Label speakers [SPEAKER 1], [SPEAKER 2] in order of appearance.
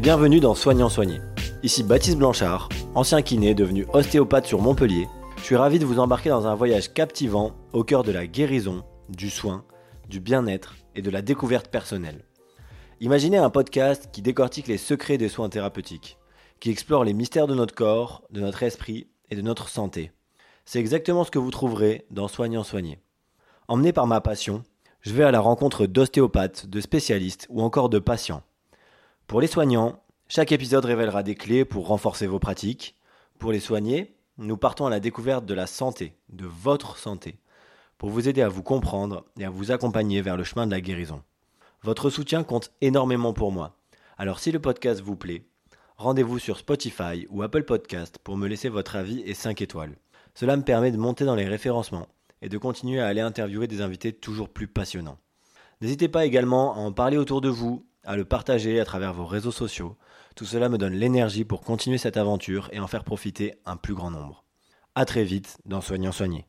[SPEAKER 1] bienvenue dans Soignant Soigné. Ici Baptiste Blanchard, ancien kiné devenu ostéopathe sur Montpellier. Je suis ravi de vous embarquer dans un voyage captivant au cœur de la guérison, du soin, du bien-être et de la découverte personnelle. Imaginez un podcast qui décortique les secrets des soins thérapeutiques, qui explore les mystères de notre corps, de notre esprit et de notre santé. C'est exactement ce que vous trouverez dans Soignant Soigné. Emmené par ma passion, je vais à la rencontre d'ostéopathes, de spécialistes ou encore de patients. Pour les soignants, chaque épisode révélera des clés pour renforcer vos pratiques. Pour les soigner, nous partons à la découverte de la santé, de votre santé, pour vous aider à vous comprendre et à vous accompagner vers le chemin de la guérison. Votre soutien compte énormément pour moi. Alors si le podcast vous plaît, rendez-vous sur Spotify ou Apple Podcast pour me laisser votre avis et 5 étoiles. Cela me permet de monter dans les référencements et de continuer à aller interviewer des invités toujours plus passionnants. N'hésitez pas également à en parler autour de vous, à le partager à travers vos réseaux sociaux. Tout cela me donne l'énergie pour continuer cette aventure et en faire profiter un plus grand nombre. A très vite dans Soignant Soigné.